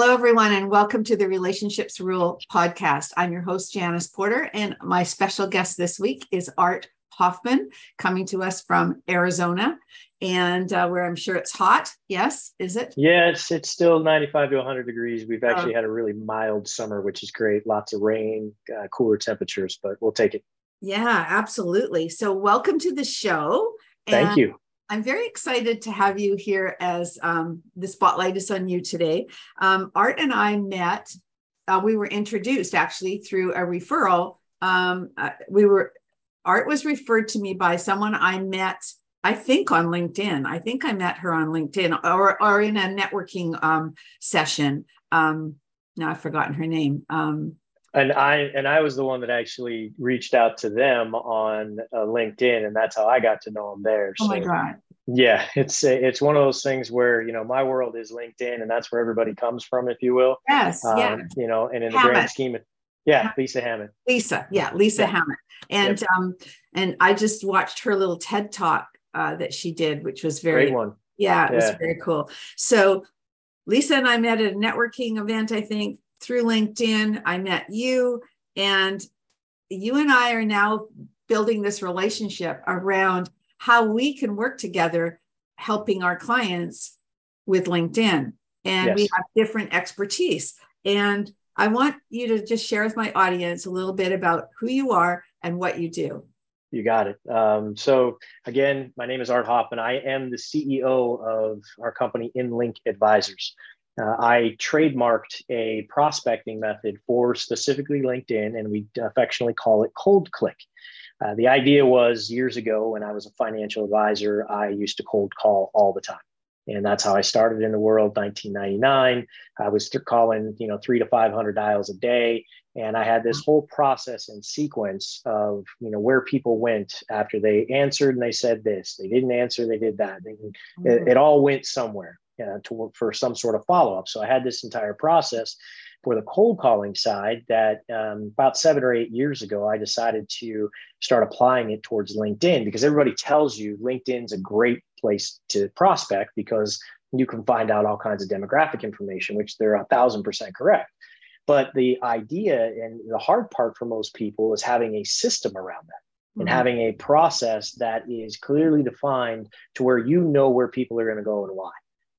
Hello, everyone, and welcome to the Relationships Rule podcast. I'm your host, Janice Porter, and my special guest this week is Art Hoffman, coming to us from Arizona and uh, where I'm sure it's hot. Yes, is it? It's it's still 95 to 100 degrees. We've actually oh. had a really mild summer, which is great. Lots of rain, uh, cooler temperatures, but we'll take it. Yeah, absolutely. So, welcome to the show. Thank you. I'm very excited to have you here as um, the spotlight is on you today. Um, Art and I met, uh, we were introduced actually through a referral. Um, uh, we were, Art was referred to me by someone I met I think on LinkedIn. I think I met her on LinkedIn or, or in a networking um, session. Um, now I've forgotten her name. Um, and I and I was the one that actually reached out to them on uh, LinkedIn, and that's how I got to know them there. Oh my god! Yeah, it's it's one of those things where you know my world is LinkedIn, and that's where everybody comes from, if you will. Yes. Um, yeah. You know, and in Hammett. the grand scheme of yeah, Lisa Hammett. Lisa, yeah, Lisa yeah. Hammett, and yep. um, and I just watched her little TED talk uh, that she did, which was very Great one. Yeah, it yeah. was very cool. So Lisa and I met at a networking event, I think, through LinkedIn. I met you, and you and I are now building this relationship around how we can work together helping our clients with LinkedIn. And yes. we have different expertise. And I want you to just share with my audience a little bit about who you are and what you do. You got it. Um, so again, my name is Art Hoffman. I am the CEO of our company InLink Advisors. Uh, I trademarked a prospecting method for specifically LinkedIn, and we affectionately call it cold click. Uh, the idea was years ago when I was a financial advisor, I used to cold call all the time. And that's how I started in the world, 1999. I was calling, you know, three to 500 dials a day. And I had this whole process and sequence of, you know, where people went after they answered and they said this, they didn't answer, they did that. They, mm-hmm. it, it all went somewhere uh, to work for some sort of follow up. So I had this entire process for the cold calling side that um, about seven or eight years ago, I decided to start applying it towards LinkedIn because everybody tells you LinkedIn's a great place to prospect because you can find out all kinds of demographic information, which they're a thousand percent correct. But the idea and the hard part for most people is having a system around that and mm-hmm. having a process that is clearly defined to where you know where people are going to go and why.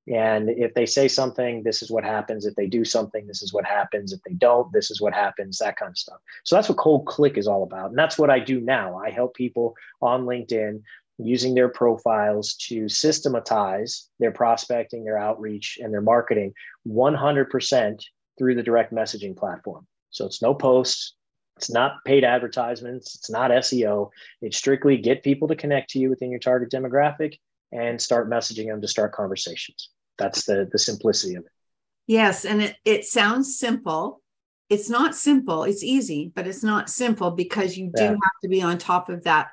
And if they say something, this is what happens. If they do something, this is what happens. If they don't, this is what happens, that kind of stuff. So that's what Cold Click is all about. And that's what I do now. I help people on LinkedIn using their profiles to systematize their prospecting, their outreach, and their marketing 100% through the direct messaging platform. So it's no posts, it's not paid advertisements, it's not SEO. It's strictly get people to connect to you within your target demographic and start messaging them to start conversations. That's the the simplicity of it. Yes, and it it sounds simple. It's not simple. It's easy, but it's not simple because you do yeah. have to be on top of that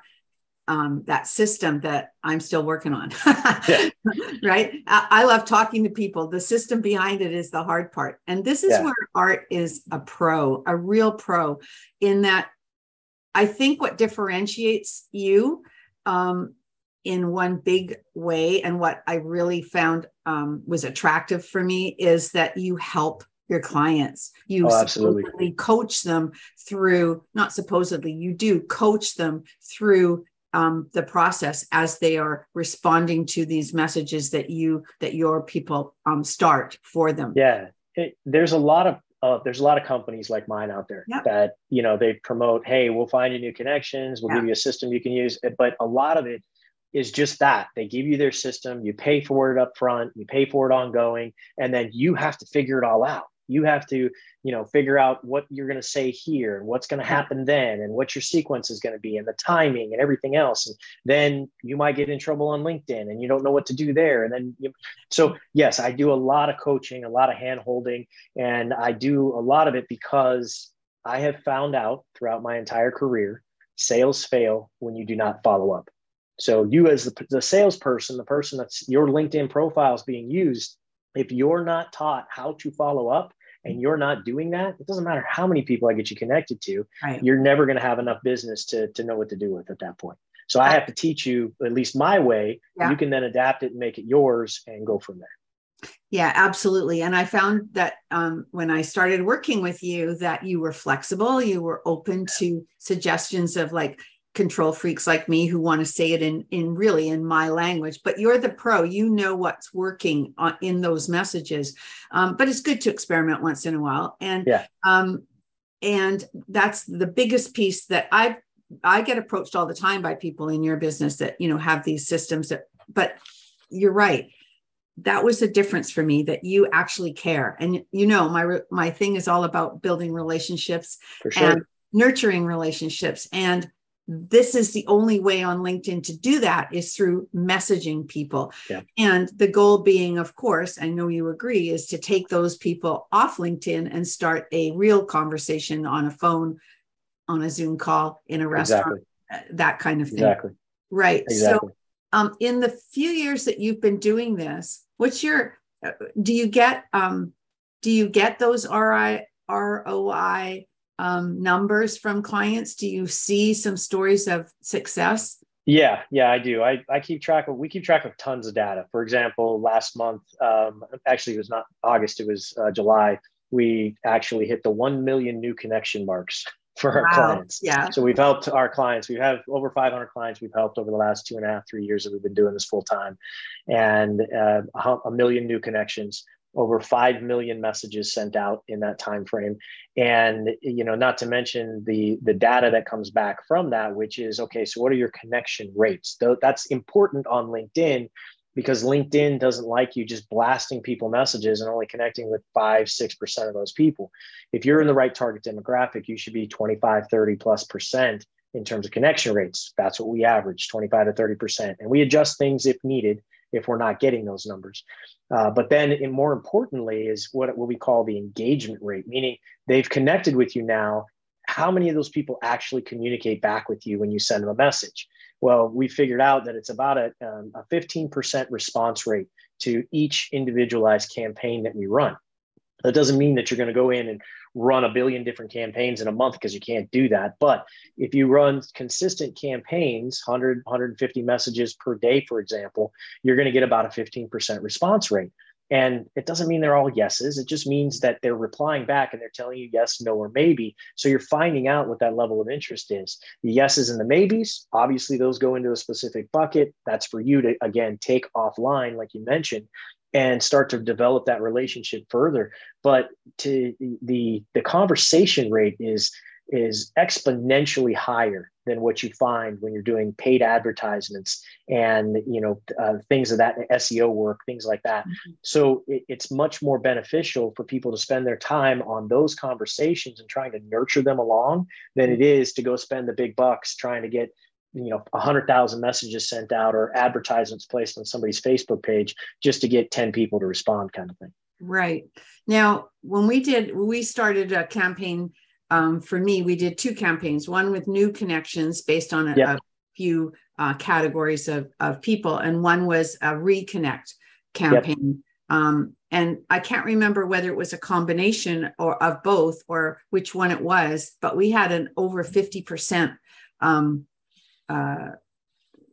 um, that system that I'm still working on. right? I, I, love talking to people. The system behind it is the hard part. And this is yeah. where art is a pro, a real pro, in that I think what differentiates you um, in one big way, and what I really found um, was attractive for me is that you help your clients. You oh, supposedly coach them through, not supposedly, you do coach them through um, the process as they are responding to these messages that you that your people um, start for them. Yeah, it, there's a lot of uh, there's a lot of companies like mine out there yep. that you know they promote, hey, we'll find you new connections, we'll give you a system you can use, but a lot of it is just that. They give you their system, you pay for it up front, you pay for it ongoing, and then you have to figure it all out. you have to you know figure out what you're going to say here and what's going to happen then and what your sequence is going to be and the timing and everything else. And then you might get in trouble on linkedin and you don't know what to do there. And then you, so yes i do a lot of coaching a lot of hand holding and i do a lot of it because i have found out throughout my entire career sales fail when you do not follow up so you as the, the salesperson, the person that's your LinkedIn profile is being used, if you're not taught how to follow up and you're not doing that, it doesn't matter how many people I get you connected to, right. you're never going to have enough business to, to know what to do with at that point. So I have to teach you at least my way. Yeah. You can then adapt it and make it yours and go from there. Yeah, absolutely. And I found that um, when I started working with you, that you were flexible, you were open to suggestions of like, control freaks like me who want to say it in in really in my language but you're the pro you know what's working on, in those messages um, but it's good to experiment once in a while and yeah. um, and that's the biggest piece that i i get approached all the time by people in your business that you know have these systems that but you're right that was a difference for me that you actually care and you know my my thing is all about building relationships sure. and nurturing relationships and this is the only way on LinkedIn to do that is through messaging people. Yeah. And the goal being, of course, I know you agree, is to take those people off LinkedIn and start a real conversation on a phone, on a Zoom call, in a restaurant, exactly. that kind of thing. Exactly. Right. Exactly. So, um, in the few years that you've been doing this, what's your, uh, do you get, um, do you get those RI, ROI um, numbers from clients? Do you see some stories of success? Yeah, yeah, I do. I, I keep track of, we keep track of tons of data. For example, last month, um, actually, it was not August, it was uh, July. We actually hit the 1 million new connection marks for our wow. clients. Yeah. So we've helped our clients. We have over 500 clients we've helped over the last two and a half, three years that we've been doing this full time, and uh, a million new connections over 5 million messages sent out in that time frame and you know not to mention the the data that comes back from that which is okay so what are your connection rates? That's important on linkedin because linkedin doesn't like you just blasting people messages and only connecting with 5 6% of those people. If you're in the right target demographic you should be 25 30 plus percent in terms of connection rates. That's what we average 25 to 30 percent. And we adjust things if needed if we're not getting those numbers. Uh, but then, and more importantly, is what, what we call the engagement rate, meaning they've connected with you now. How many of those people actually communicate back with you when you send them a message? Well, we figured out that it's about a, um, a 15% response rate to each individualized campaign that we run. That doesn't mean that you're going to go in and run a billion different campaigns in a month because you can't do that. But if you run consistent campaigns, 100, 150 messages per day, for example, you're going to get about a 15% response rate. And it doesn't mean they're all yeses. It just means that they're replying back and they're telling you yes, no, or maybe. So you're finding out what that level of interest is. The yeses and the maybes, obviously, those go into a specific bucket. That's for you to, again, take offline, like you mentioned and start to develop that relationship further but to the the conversation rate is is exponentially higher than what you find when you're doing paid advertisements and you know uh, things of that SEO work, things like that. Mm-hmm. So it, it's much more beneficial for people to spend their time on those conversations and trying to nurture them along than it is to go spend the big bucks trying to get you know 100000 messages sent out or advertisements placed on somebody's facebook page just to get 10 people to respond kind of thing. Right. Now when we did we started a campaign um, for me we did two campaigns one with new connections based on a, a few uh, categories of, of people and one was a reconnect campaign. Um, and i can't remember whether it was a combination or of both or which one it was but we had an over 50% um, uh,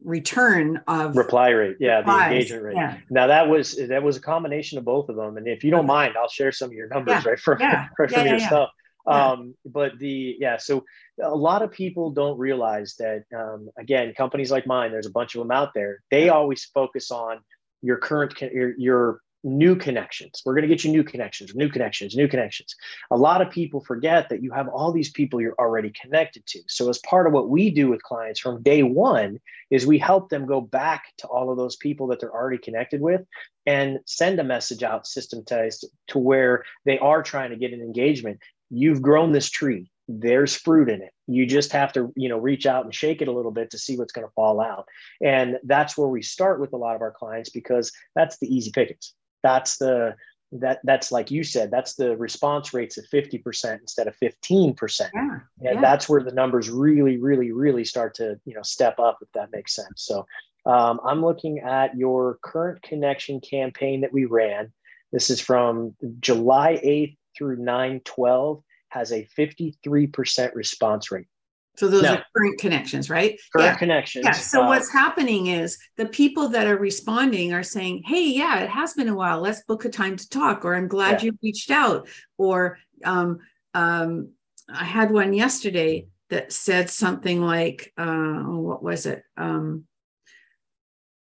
return of reply rate yeah replies. the engagement rate yeah. now that was that was a combination of both of them and if you don't mind i'll share some of your numbers yeah. right from yeah. right from your stuff um but the yeah so a lot of people don't realize that um, again companies like mine there's a bunch of them out there they always focus on your current your, your new connections. We're going to get you new connections, new connections, new connections. A lot of people forget that you have all these people you're already connected to. So, as part of what we do with clients from day one, is we help them go back to all of those people that they're already connected with and send a message out systematized to where they are trying to get an engagement. You've grown this tree there's fruit in it you just have to you know reach out and shake it a little bit to see what's going to fall out and that's where we start with a lot of our clients because that's the easy pickings that's the that that's like you said that's the response rates of 50% instead of 15% yeah, and yeah. that's where the numbers really really really start to you know step up if that makes sense so um, i'm looking at your current connection campaign that we ran this is from july 8th through 9 12 has a 53% response rate. So those now, are current connections, right? Current yeah. connections. Yeah. So uh, what's happening is the people that are responding are saying, "Hey, yeah, it has been a while. Let's book a time to talk." Or "I'm glad yeah. you reached out." Or um, um, I had one yesterday that said something like, uh, "What was it?" Um,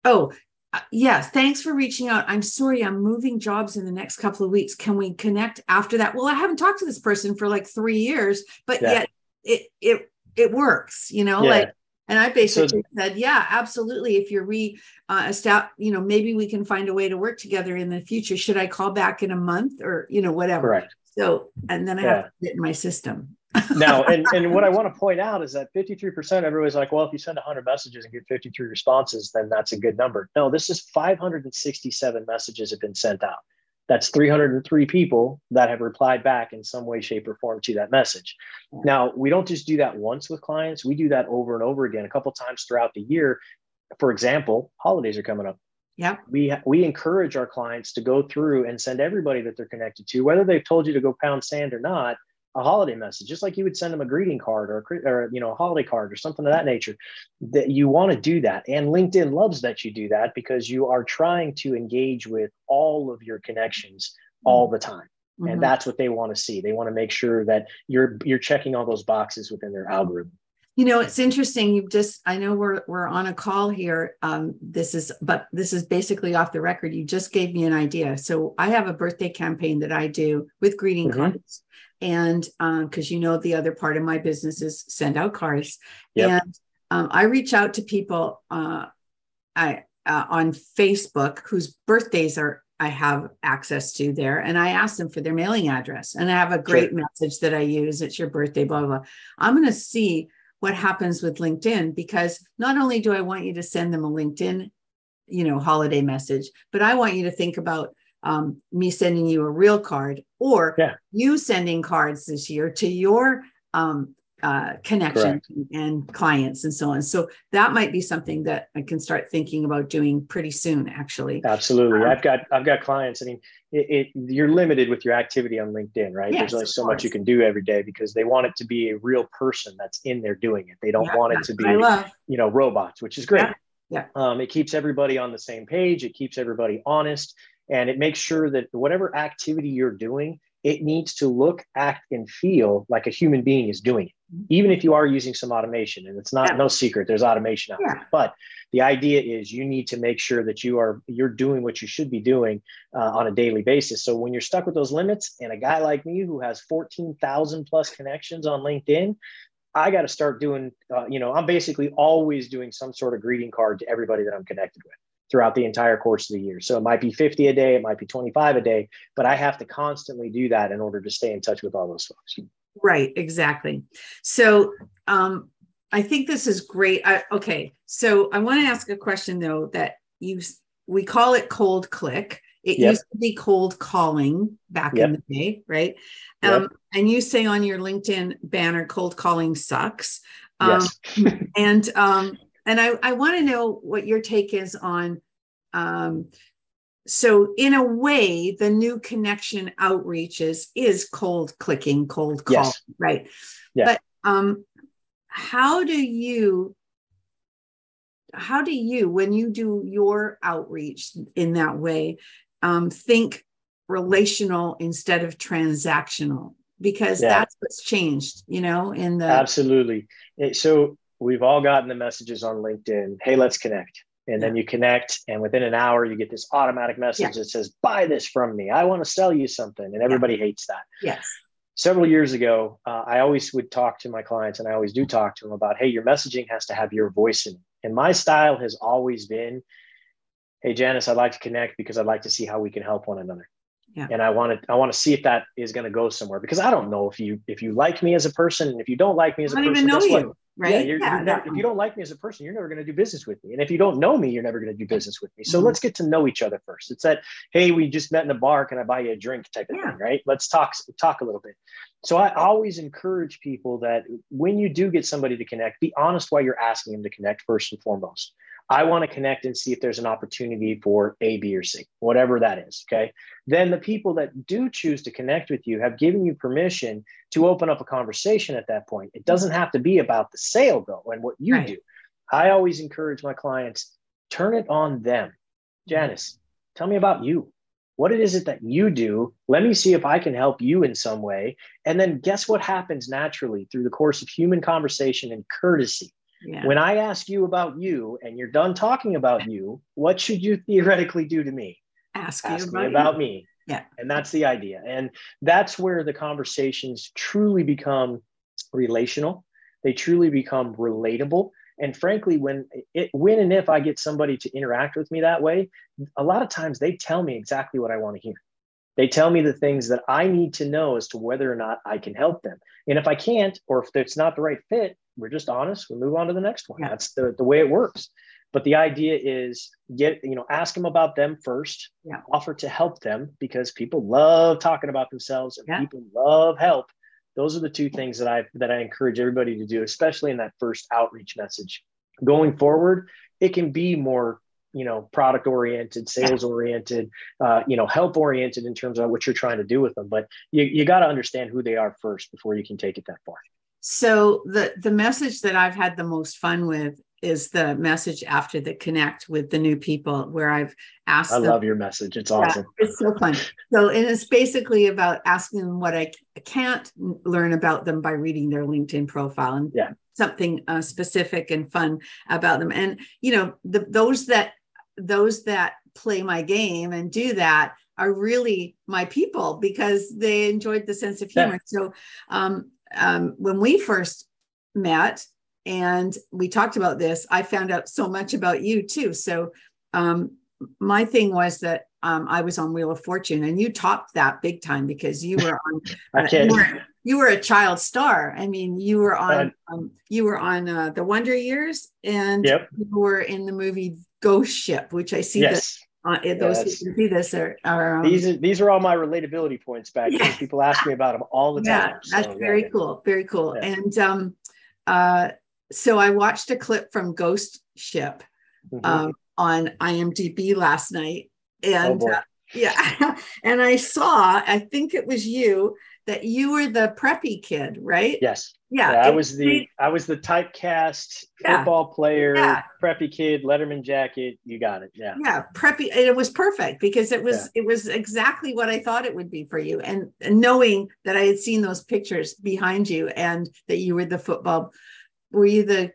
oh, uh, yeah, thanks for reaching out. I'm sorry, I'm moving jobs in the next couple of weeks. Can we connect after that? Well, I haven't talked to this person for like three years, but yeah. yet it it it works, you know, yeah. like and I basically so, said, yeah, absolutely. If you're re uh, you know, maybe we can find a way to work together in the future. Should I call back in a month or, you know, whatever? Correct. So, and then I yeah. have to get in my system now, and, and what I want to point out is that 53%, everybody's like, well, if you send 100 messages and get 53 responses, then that's a good number. No, this is 567 messages have been sent out. That's 303 people that have replied back in some way, shape, or form to that message. Now, we don't just do that once with clients, we do that over and over again, a couple times throughout the year. For example, holidays are coming up. Yeah. We we encourage our clients to go through and send everybody that they're connected to, whether they've told you to go pound sand or not, a holiday message, just like you would send them a greeting card or, a, or you know a holiday card or something of that nature. That you want to do that, and LinkedIn loves that you do that because you are trying to engage with all of your connections all mm-hmm. the time, mm-hmm. and that's what they want to see. They want to make sure that you're you're checking all those boxes within their algorithm. You know, it's interesting. You've just, I know we're we're on a call here. Um, this is, but this is basically off the record. You just gave me an idea. So I have a birthday campaign that I do with greeting mm-hmm. cards, and because um, you know the other part of my business is send out cards yep. and um, i reach out to people uh, I, uh, on facebook whose birthdays are i have access to there and i ask them for their mailing address and i have a great sure. message that i use it's your birthday blah blah, blah. i'm going to see what happens with linkedin because not only do i want you to send them a linkedin you know holiday message but i want you to think about um, me sending you a real card or yeah. you sending cards this year to your um, uh, connection and clients and so on. So that might be something that I can start thinking about doing pretty soon. Actually, absolutely. Um, I've got I've got clients. I mean, it, it, you're limited with your activity on LinkedIn, right? Yes, There's only so course. much you can do every day because they want it to be a real person that's in there doing it. They don't yeah, want it to be you know robots, which is great. Yeah. Yeah. Um, it keeps everybody on the same page. It keeps everybody honest and it makes sure that whatever activity you're doing it needs to look act and feel like a human being is doing it mm-hmm. even if you are using some automation and it's not yeah. no secret there's automation out yeah. there but the idea is you need to make sure that you are you're doing what you should be doing uh, on a daily basis so when you're stuck with those limits and a guy like me who has 14,000 plus connections on linkedin I got to start doing, uh, you know, I'm basically always doing some sort of greeting card to everybody that I'm connected with throughout the entire course of the year. So it might be 50 a day, it might be 25 a day, but I have to constantly do that in order to stay in touch with all those folks. Right, exactly. So um, I think this is great. I, okay, so I want to ask a question though that you we call it cold click. It yep. used to be cold calling back yep. in the day, right? Um, yep. And you say on your LinkedIn banner, cold calling sucks. Um, yes. and um, and I, I want to know what your take is on. Um, so, in a way, the new connection outreaches is cold clicking, cold call, yes. right? Yeah. But um, how do you how do you when you do your outreach in that way um, think relational instead of transactional because yeah. that's what's changed you know in the absolutely so we've all gotten the messages on LinkedIn. Hey, let's connect. And then you connect, and within an hour, you get this automatic message that says, Buy this from me. I want to sell you something. And everybody hates that. Yes. Several years ago, uh, I always would talk to my clients, and I always do talk to them about, Hey, your messaging has to have your voice in it. And my style has always been, Hey, Janice, I'd like to connect because I'd like to see how we can help one another yeah. and i want to i want to see if that is going to go somewhere because i don't know if you if you like me as a person and if you don't like me as a person even know you, what, right? Yeah, you're, yeah, you're never, if you don't like me as a person you're never going to do business with me and if you don't know me you're never going to do business with me. So mm-hmm. let's get to know each other first. It's that hey we just met in a bar can i buy you a drink? type of yeah. thing right? Let's talk talk a little bit. So i always encourage people that when you do get somebody to connect be honest why you're asking them to connect first and foremost I want to connect and see if there's an opportunity for A, B, or C, whatever that is. Okay. Then the people that do choose to connect with you have given you permission to open up a conversation at that point. It doesn't have to be about the sale though and what you right. do. I always encourage my clients turn it on them. Janice, tell me about you. What is it that you do? Let me see if I can help you in some way. And then guess what happens naturally through the course of human conversation and courtesy? Yeah. When I ask you about you and you're done talking about you, what should you theoretically do to me? Ask, ask about me about me. Yeah. And that's the idea. And that's where the conversations truly become relational. They truly become relatable. And frankly, when it when and if I get somebody to interact with me that way, a lot of times they tell me exactly what I want to hear. They tell me the things that I need to know as to whether or not I can help them. And if I can't, or if it's not the right fit, we're just honest. We move on to the next one. Yeah. That's the, the way it works. But the idea is get, you know, ask them about them first, yeah. offer to help them because people love talking about themselves and yeah. people love help. Those are the two things that I that I encourage everybody to do, especially in that first outreach message. Going forward, it can be more you know product oriented sales oriented uh, you know help oriented in terms of what you're trying to do with them but you, you got to understand who they are first before you can take it that far so the the message that I've had the most fun with is the message after the connect with the new people where I've asked I them, love your message. It's awesome. Yeah, it's so fun. So and it's basically about asking them what I can't learn about them by reading their LinkedIn profile and yeah. something uh, specific and fun about them. And you know, the, those that those that play my game and do that are really my people because they enjoyed the sense of humor. Yeah. So um, um, when we first met and we talked about this, I found out so much about you too. So um, my thing was that um, I was on Wheel of Fortune, and you topped that big time because you were on. Uh, you, were, you, were, a child star. I mean, you were on. Um, you were on uh, the Wonder Years, and yep. you were in the movie Ghost Ship, which I see yes. Uh, those yes. who can see this are, are um, these are these are all my relatability points back yeah. people ask me about them all the time yeah that's so, very yeah. cool very cool yeah. and um uh so i watched a clip from ghost ship mm-hmm. um, on imdb last night and oh uh, yeah and i saw i think it was you that you were the preppy kid, right? Yes. Yeah. yeah I was the I was the typecast yeah. football player, yeah. preppy kid, Letterman jacket. You got it. Yeah. Yeah, preppy. It was perfect because it was it was exactly what I thought it would be for you, and knowing that I had seen those pictures behind you and that you were the football. Were you the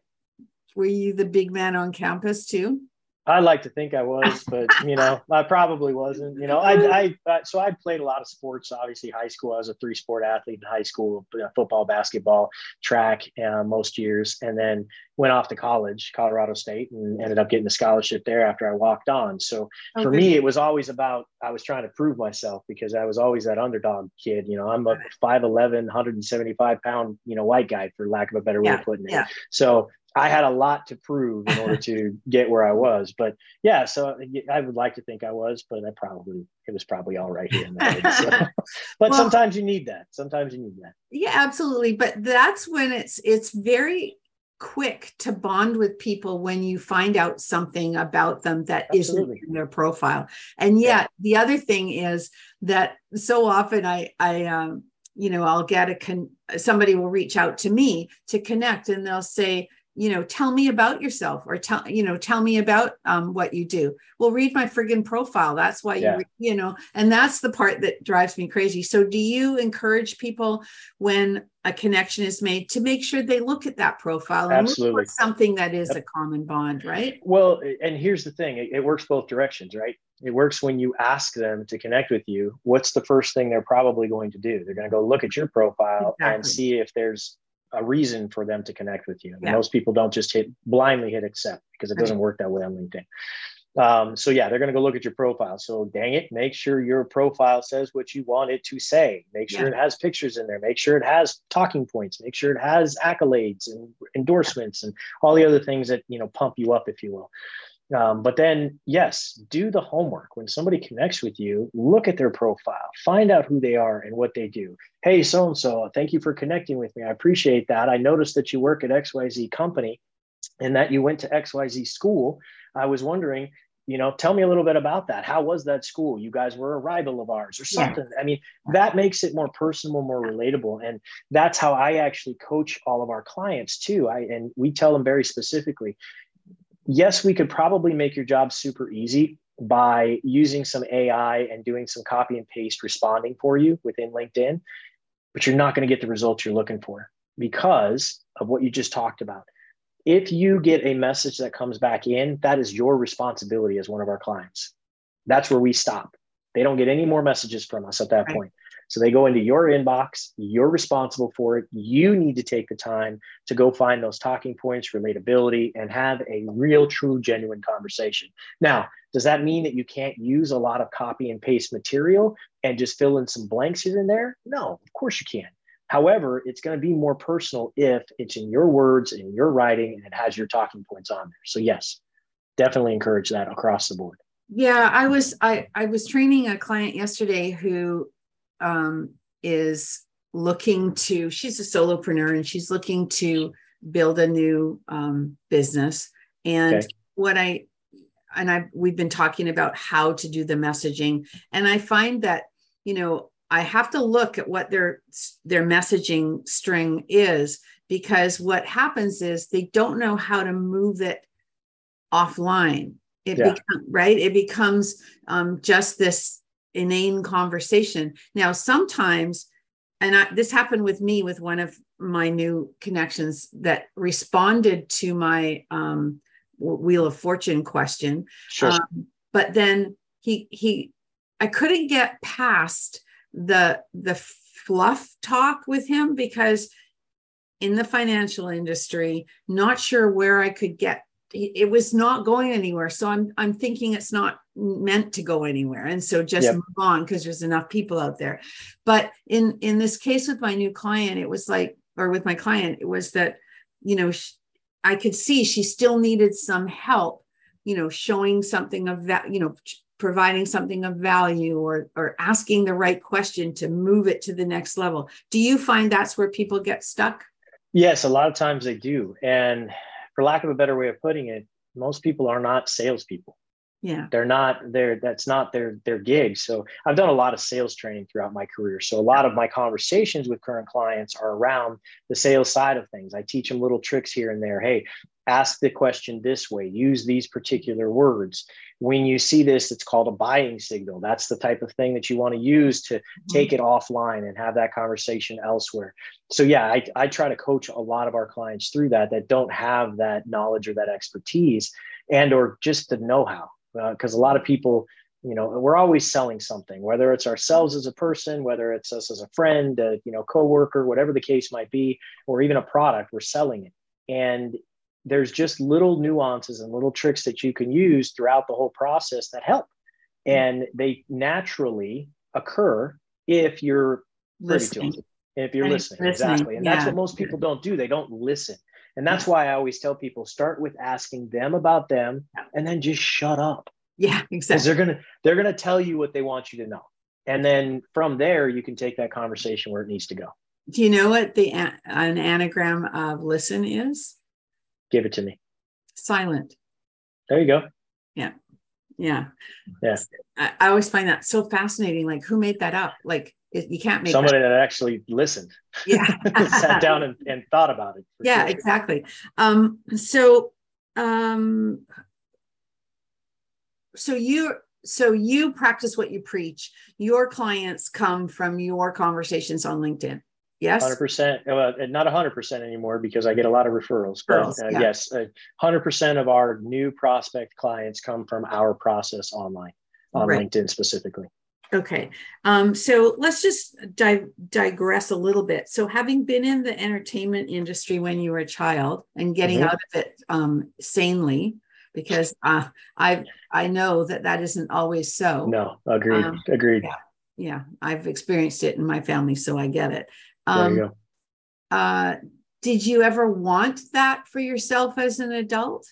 were you the big man on campus too? I like to think I was, but you know, I probably wasn't. You know, I, I, so I played a lot of sports. Obviously, high school, I was a three sport athlete in high school: football, basketball, track, uh, most years, and then went off to college, Colorado State, and ended up getting a scholarship there after I walked on. So okay. for me, it was always about I was trying to prove myself because I was always that underdog kid. You know, I'm a 5'11", 175 pound, you know, white guy for lack of a better way yeah, of putting it. Yeah. So I had a lot to prove in order to get where I was. But yeah, so I would like to think I was, but I probably it was probably all right here there. So. but well, sometimes you need that. Sometimes you need that. Yeah, absolutely. But that's when it's it's very quick to bond with people when you find out something about them that not in their profile. And yet yeah. the other thing is that so often I I um you know I'll get a con somebody will reach out to me to connect and they'll say you know tell me about yourself or tell you know tell me about um, what you do well read my friggin profile that's why yeah. you you know and that's the part that drives me crazy so do you encourage people when a connection is made to make sure they look at that profile and Absolutely. something that is yep. a common bond right well and here's the thing it, it works both directions right it works when you ask them to connect with you what's the first thing they're probably going to do they're going to go look at your profile exactly. and see if there's a reason for them to connect with you. Yeah. Most people don't just hit blindly hit accept because it doesn't work that way on LinkedIn. Um, so yeah, they're going to go look at your profile. So dang it, make sure your profile says what you want it to say. Make sure yeah. it has pictures in there. Make sure it has talking points. Make sure it has accolades and endorsements and all the other things that you know pump you up, if you will. Um, but then, yes, do the homework. When somebody connects with you, look at their profile, find out who they are and what they do. Hey, so and so, thank you for connecting with me. I appreciate that. I noticed that you work at XYZ company and that you went to XYZ school. I was wondering, you know, tell me a little bit about that. How was that school? You guys were a rival of ours or something. I mean, that makes it more personal, more relatable. And that's how I actually coach all of our clients too. I and we tell them very specifically, yes, we could probably make your job super easy by using some AI and doing some copy and paste responding for you within LinkedIn, but you're not going to get the results you're looking for because of what you just talked about. If you get a message that comes back in, that is your responsibility as one of our clients. That's where we stop. They don't get any more messages from us at that right. point. So they go into your inbox, you're responsible for it. You need to take the time to go find those talking points, relatability, and have a real, true, genuine conversation. Now, does that mean that you can't use a lot of copy and paste material and just fill in some blanks here and there? No, of course you can. However, it's going to be more personal if it's in your words and your writing and it has your talking points on there. So yes, definitely encourage that across the board. Yeah, I was I I was training a client yesterday who um, is looking to, she's a solopreneur and she's looking to build a new um, business. And okay. what I, and I, we've been talking about how to do the messaging. And I find that, you know, I have to look at what their their messaging string is because what happens is they don't know how to move it offline. It yeah. becomes right. It becomes um, just this inane conversation. Now, sometimes, and I, this happened with me with one of my new connections that responded to my um, Wheel of Fortune question. Sure. Um, but then he he, I couldn't get past the the fluff talk with him because in the financial industry, not sure where I could get it was not going anywhere. So I'm I'm thinking it's not meant to go anywhere, and so just yep. move on because there's enough people out there. But in in this case with my new client, it was like, or with my client, it was that you know she, I could see she still needed some help, you know, showing something of that, you know, providing something of value or or asking the right question to move it to the next level. Do you find that's where people get stuck? Yes, a lot of times they do, and for lack of a better way of putting it, most people are not salespeople. Yeah. They're not there. That's not their their gig. So I've done a lot of sales training throughout my career. So a lot of my conversations with current clients are around the sales side of things. I teach them little tricks here and there. Hey, ask the question this way, use these particular words. When you see this, it's called a buying signal. That's the type of thing that you want to use to mm-hmm. take it offline and have that conversation elsewhere. So, yeah, I, I try to coach a lot of our clients through that that don't have that knowledge or that expertise and or just the know-how because uh, a lot of people you know we're always selling something whether it's ourselves as a person whether it's us as a friend a you know coworker whatever the case might be or even a product we're selling it and there's just little nuances and little tricks that you can use throughout the whole process that help. Mm-hmm. And they naturally occur if you're listening. If you're listening, listening, exactly. And yeah. that's what most people don't do. They don't listen. And that's why I always tell people start with asking them about them and then just shut up. Yeah, exactly. They're gonna they're gonna tell you what they want you to know. And then from there you can take that conversation where it needs to go. Do you know what the an anagram of listen is? Give it to me. Silent. There you go. Yeah. Yeah. Yeah. I, I always find that so fascinating. Like, who made that up? Like, you can't make somebody that, that actually listened. Yeah. sat down and, and thought about it. Yeah, sure. exactly. Um, so um so you so you practice what you preach. Your clients come from your conversations on LinkedIn. Yes. 100%. Well, not 100% anymore because I get a lot of referrals. But uh, yeah. yes, uh, 100% of our new prospect clients come from our process online, on right. LinkedIn specifically. Okay. Um, so let's just di- digress a little bit. So, having been in the entertainment industry when you were a child and getting mm-hmm. out of it um, sanely, because uh, I I know that that isn't always so. No, agreed. Um, agreed. Yeah, yeah, I've experienced it in my family, so I get it. Um, there you go. Uh, did you ever want that for yourself as an adult?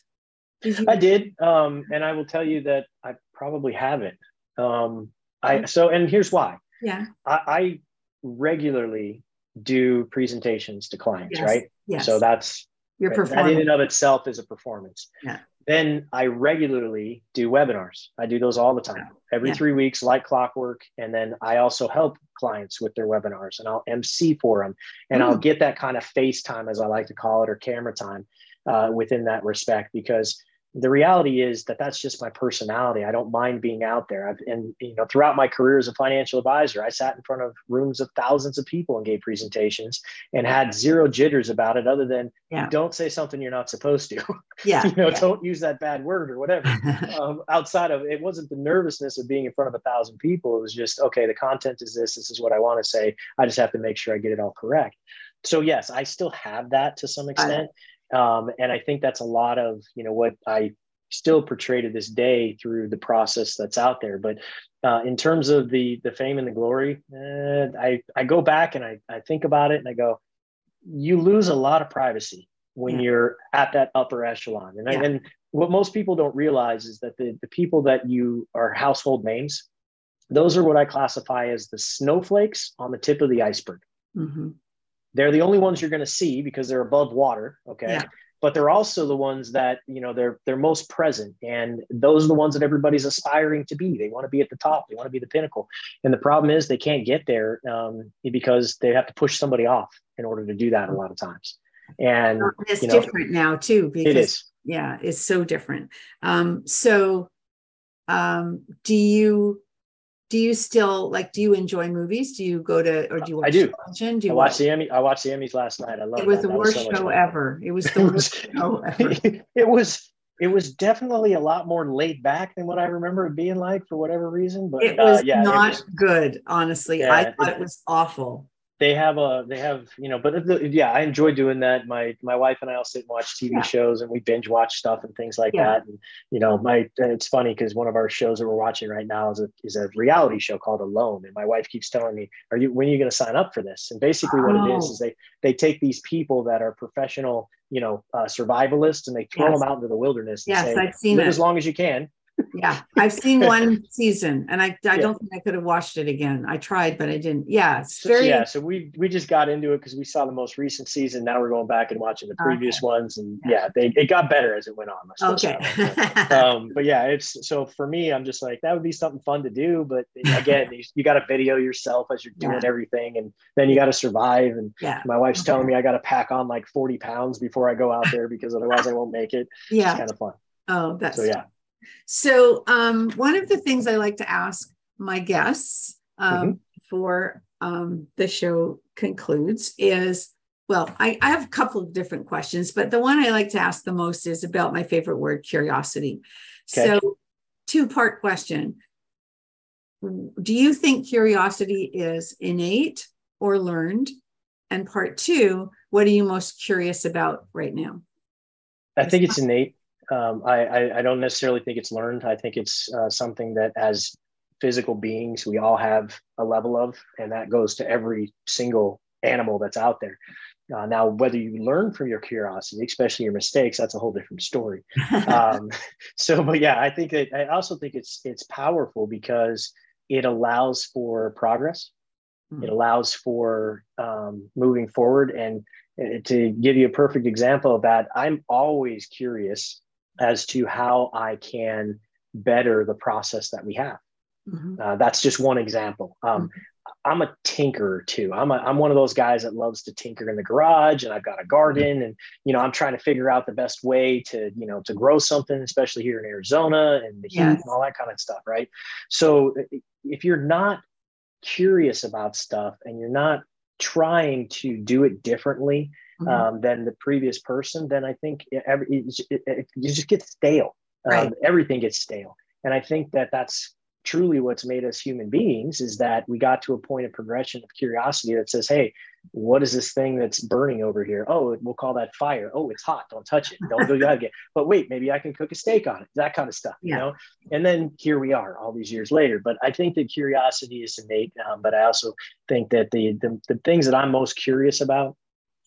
Did you- I did, um, and I will tell you that I probably haven't. Um, I so, and here's why. Yeah, I, I regularly do presentations to clients, yes. right? Yes. So that's your performance. That in and of itself is a performance. Yeah. Then I regularly do webinars. I do those all the time, every yeah. three weeks, like clockwork. And then I also help clients with their webinars and I'll MC for them. And mm. I'll get that kind of FaceTime, as I like to call it, or camera time uh, within that respect because the reality is that that's just my personality. I don't mind being out there. I've, and you know, throughout my career as a financial advisor, I sat in front of rooms of thousands of people and gave presentations and had zero jitters about it, other than yeah. don't say something you're not supposed to. Yeah, you know, yeah. don't use that bad word or whatever. um, outside of it, wasn't the nervousness of being in front of a thousand people. It was just okay. The content is this. This is what I want to say. I just have to make sure I get it all correct. So yes, I still have that to some extent. Um, and I think that's a lot of, you know, what I still portray to this day through the process that's out there. But uh, in terms of the the fame and the glory, eh, I I go back and I I think about it and I go, you lose a lot of privacy when yeah. you're at that upper echelon. And, yeah. and what most people don't realize is that the the people that you are household names, those are what I classify as the snowflakes on the tip of the iceberg. Mm-hmm. They're the only ones you're going to see because they're above water. Okay. Yeah. But they're also the ones that, you know, they're they're most present. And those are the ones that everybody's aspiring to be. They want to be at the top. They want to be the pinnacle. And the problem is they can't get there um, because they have to push somebody off in order to do that a lot of times. And it's you know, different now too. Because, it is. Yeah, it's so different. Um, so um, do you do you still like do you enjoy movies? Do you go to or do you watch i do. television? do you I watch the emmy i watched the emmys last night. I love it It was that. the that worst was so show ever. It was the worst show ever. it was it was definitely a lot more laid back than what i remember it being like for whatever reason but it was uh, yeah, not it was, good honestly. Yeah, i thought it, it was awful they have a they have you know but the, yeah i enjoy doing that my my wife and i all sit and watch tv yeah. shows and we binge watch stuff and things like yeah. that and you know my it's funny because one of our shows that we're watching right now is a is a reality show called alone and my wife keeps telling me are you when are you going to sign up for this and basically oh. what it is oh. is they they take these people that are professional you know uh, survivalists and they throw yes. them out into the wilderness and yes, say I've seen live it. as long as you can yeah i've seen one season and i, I yeah. don't think i could have watched it again i tried but i didn't yeah it's very yeah so we we just got into it because we saw the most recent season now we're going back and watching the previous okay. ones and yeah. yeah, they it got better as it went on okay but, um but yeah it's so for me i'm just like that would be something fun to do but again you, you got to video yourself as you're doing yeah. everything and then you got to survive and yeah my wife's okay. telling me i got to pack on like 40 pounds before i go out there because otherwise i won't make it yeah it's kind of fun oh that's so yeah so, um, one of the things I like to ask my guests um, mm-hmm. before um, the show concludes is well, I, I, have a couple of different questions, but the one I like to ask the most is about my favorite word, curiosity. Okay. So, two part question Do you think curiosity is innate or learned? And part two, what are you most curious about right now? I think it's innate. Um, I, I, I, don't necessarily think it's learned. I think it's uh, something that as physical beings, we all have a level of, and that goes to every single animal that's out there. Uh, now, whether you learn from your curiosity, especially your mistakes, that's a whole different story. um, so, but yeah, I think that I also think it's it's powerful because it allows for progress. Mm-hmm. It allows for um, moving forward. And uh, to give you a perfect example of that, I'm always curious as to how I can better the process that we have. Mm-hmm. Uh, that's just one example. Um, mm-hmm. I'm a tinkerer too. I'm a, I'm one of those guys that loves to tinker in the garage and I've got a garden and, you know, I'm trying to figure out the best way to, you know, to grow something, especially here in Arizona and the heat yes. and all that kind of stuff. Right. So if you're not curious about stuff and you're not trying to do it differently mm-hmm. um, than the previous person, then I think it, it, it, it just gets stale. Right. Um, everything gets stale. And I think that that's truly what's made us human beings is that we got to a point of progression of curiosity that says, hey, what is this thing that's burning over here? Oh, we'll call that fire. Oh, it's hot. Don't touch it. Don't go again. But wait, maybe I can cook a steak on it. That kind of stuff, yeah. you know. And then here we are, all these years later. But I think that curiosity is innate. Um, but I also think that the, the the things that I'm most curious about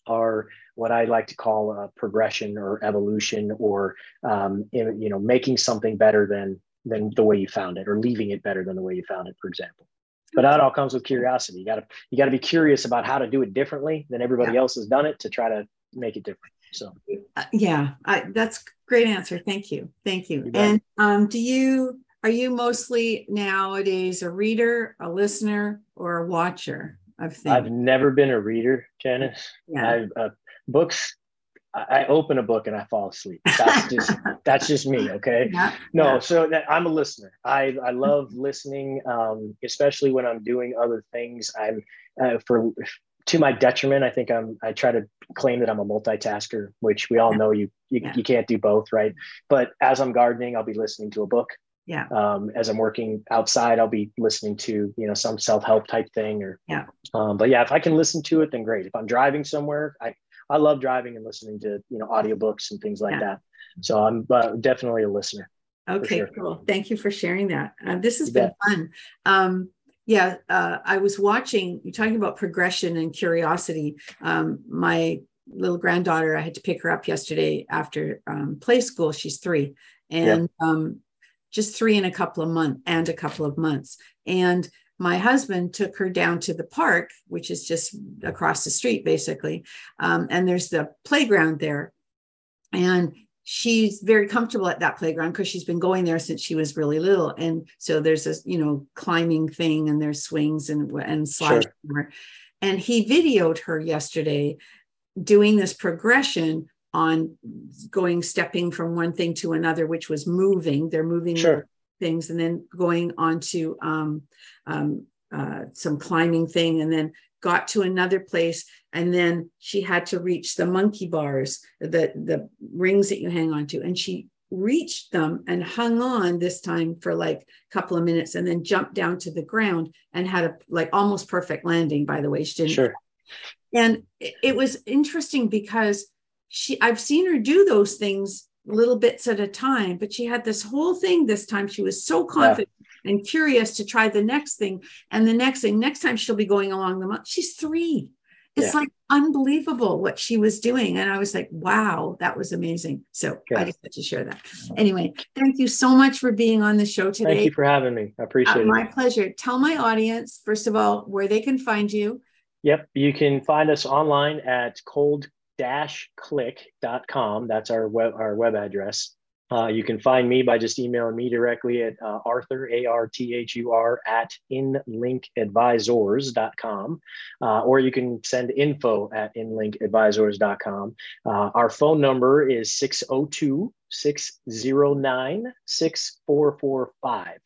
are what I like to call a progression or evolution, or um, you know, making something better than than the way you found it or leaving it better than the way you found it for example. But that all comes with curiosity. You got to you got to be curious about how to do it differently than everybody yeah. else has done it to try to make it different. So. Uh, yeah I, that's great answer. Thank you. Thank you, you and um, do you are you mostly nowadays a reader a listener or a watcher of things i've never been a reader janice yeah. I've, uh, books I open a book and I fall asleep. That's just that's just me. Okay. Yeah, no, yeah. so that, I'm a listener. I I love listening, um, especially when I'm doing other things. I'm uh, for to my detriment. I think I'm. I try to claim that I'm a multitasker, which we all yeah. know you you, you can't do both, right? But as I'm gardening, I'll be listening to a book. Yeah. Um, as I'm working outside, I'll be listening to you know some self help type thing or yeah. Um, but yeah, if I can listen to it, then great. If I'm driving somewhere, I I love driving and listening to you know audiobooks and things like yeah. that. So I'm uh, definitely a listener. Okay, sure. cool. Thank you for sharing that. Uh, this has you been bet. fun. Um, yeah, uh, I was watching. You're talking about progression and curiosity. Um, my little granddaughter, I had to pick her up yesterday after um, play school. She's three, and um, just three in a couple of months and a couple of months. And my husband took her down to the park, which is just across the street, basically. Um, and there's the playground there. And she's very comfortable at that playground because she's been going there since she was really little. And so there's a, you know, climbing thing and there's swings and, and slides. Sure. And he videoed her yesterday doing this progression on going stepping from one thing to another which was moving. They're moving sure. things and then going on to um, um, uh, some climbing thing and then got to another place. And then she had to reach the monkey bars the the rings that you hang on to. And she reached them and hung on this time for like a couple of minutes and then jumped down to the ground and had a like almost perfect landing by the way. She didn't sure. and it was interesting because she i've seen her do those things little bits at a time. But she had this whole thing this time. She was so confident yeah. and curious to try the next thing and the next thing. Next time she'll be going along the month. She's three. It's yeah. like unbelievable what she was doing. And I was like, wow, that was amazing. So Good. I just had to share that. Anyway, thank you so much for being on the show today. Thank you for having me. I appreciate uh, it. My pleasure. Tell my audience, first of all, where they can find you. Yep. You can find us online at cold click.com. That's our web, our web address. Uh, you can find me by just emailing me directly at uh, Arthur, A R T H U R, at inlinkadvisors.com, uh, or you can send info at inlinkadvisors.com. Uh, our phone number is 602 609 6445.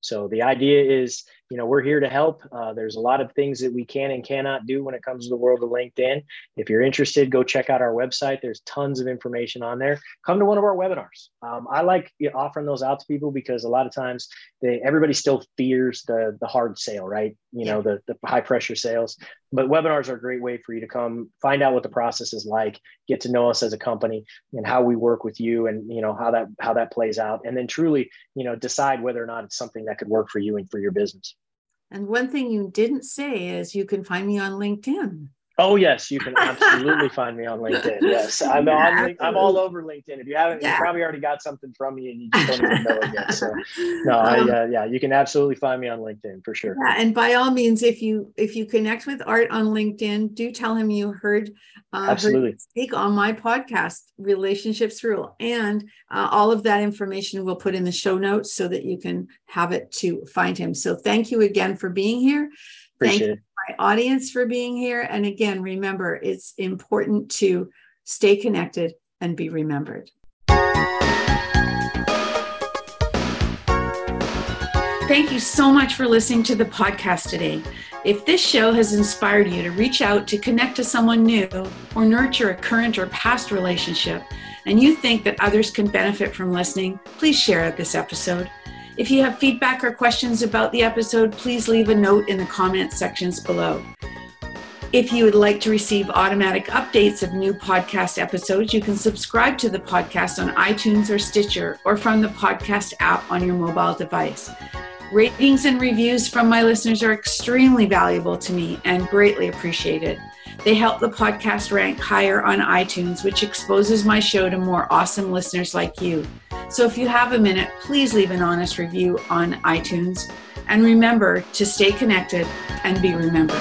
So the idea is, you know, we're here to help. Uh, there's a lot of things that we can and cannot do when it comes to the world of LinkedIn. If you're interested, go check out our website. There's tons of information on there. Come to one of our webinars. Um, I like offering those out to people because a lot of times they everybody still fears the the hard sale, right? You know, the the high pressure sales. But webinars are a great way for you to come find out what the process is like, get to know us as a company and how we work with you, and you know how that how that plays out, and then truly, you know, decide whether or not it's something that could work for you and for your business. And one thing you didn't say is you can find me on LinkedIn. Oh yes, you can absolutely find me on LinkedIn. Yes, I'm yeah, on. I'm all over LinkedIn. If you haven't, yeah. you probably already got something from me and you just don't even know it yet. So, no, I, um, uh, yeah, you can absolutely find me on LinkedIn for sure. Yeah, and by all means, if you if you connect with Art on LinkedIn, do tell him you heard uh, absolutely heard speak on my podcast, Relationships Rule, and uh, all of that information we'll put in the show notes so that you can have it to find him. So, thank you again for being here. Appreciate Thank it. My audience for being here. And again, remember, it's important to stay connected and be remembered. Thank you so much for listening to the podcast today. If this show has inspired you to reach out to connect to someone new or nurture a current or past relationship, and you think that others can benefit from listening, please share this episode. If you have feedback or questions about the episode, please leave a note in the comments sections below. If you would like to receive automatic updates of new podcast episodes, you can subscribe to the podcast on iTunes or Stitcher or from the podcast app on your mobile device. Ratings and reviews from my listeners are extremely valuable to me and greatly appreciated. They help the podcast rank higher on iTunes, which exposes my show to more awesome listeners like you. So if you have a minute, please leave an honest review on iTunes. And remember to stay connected and be remembered.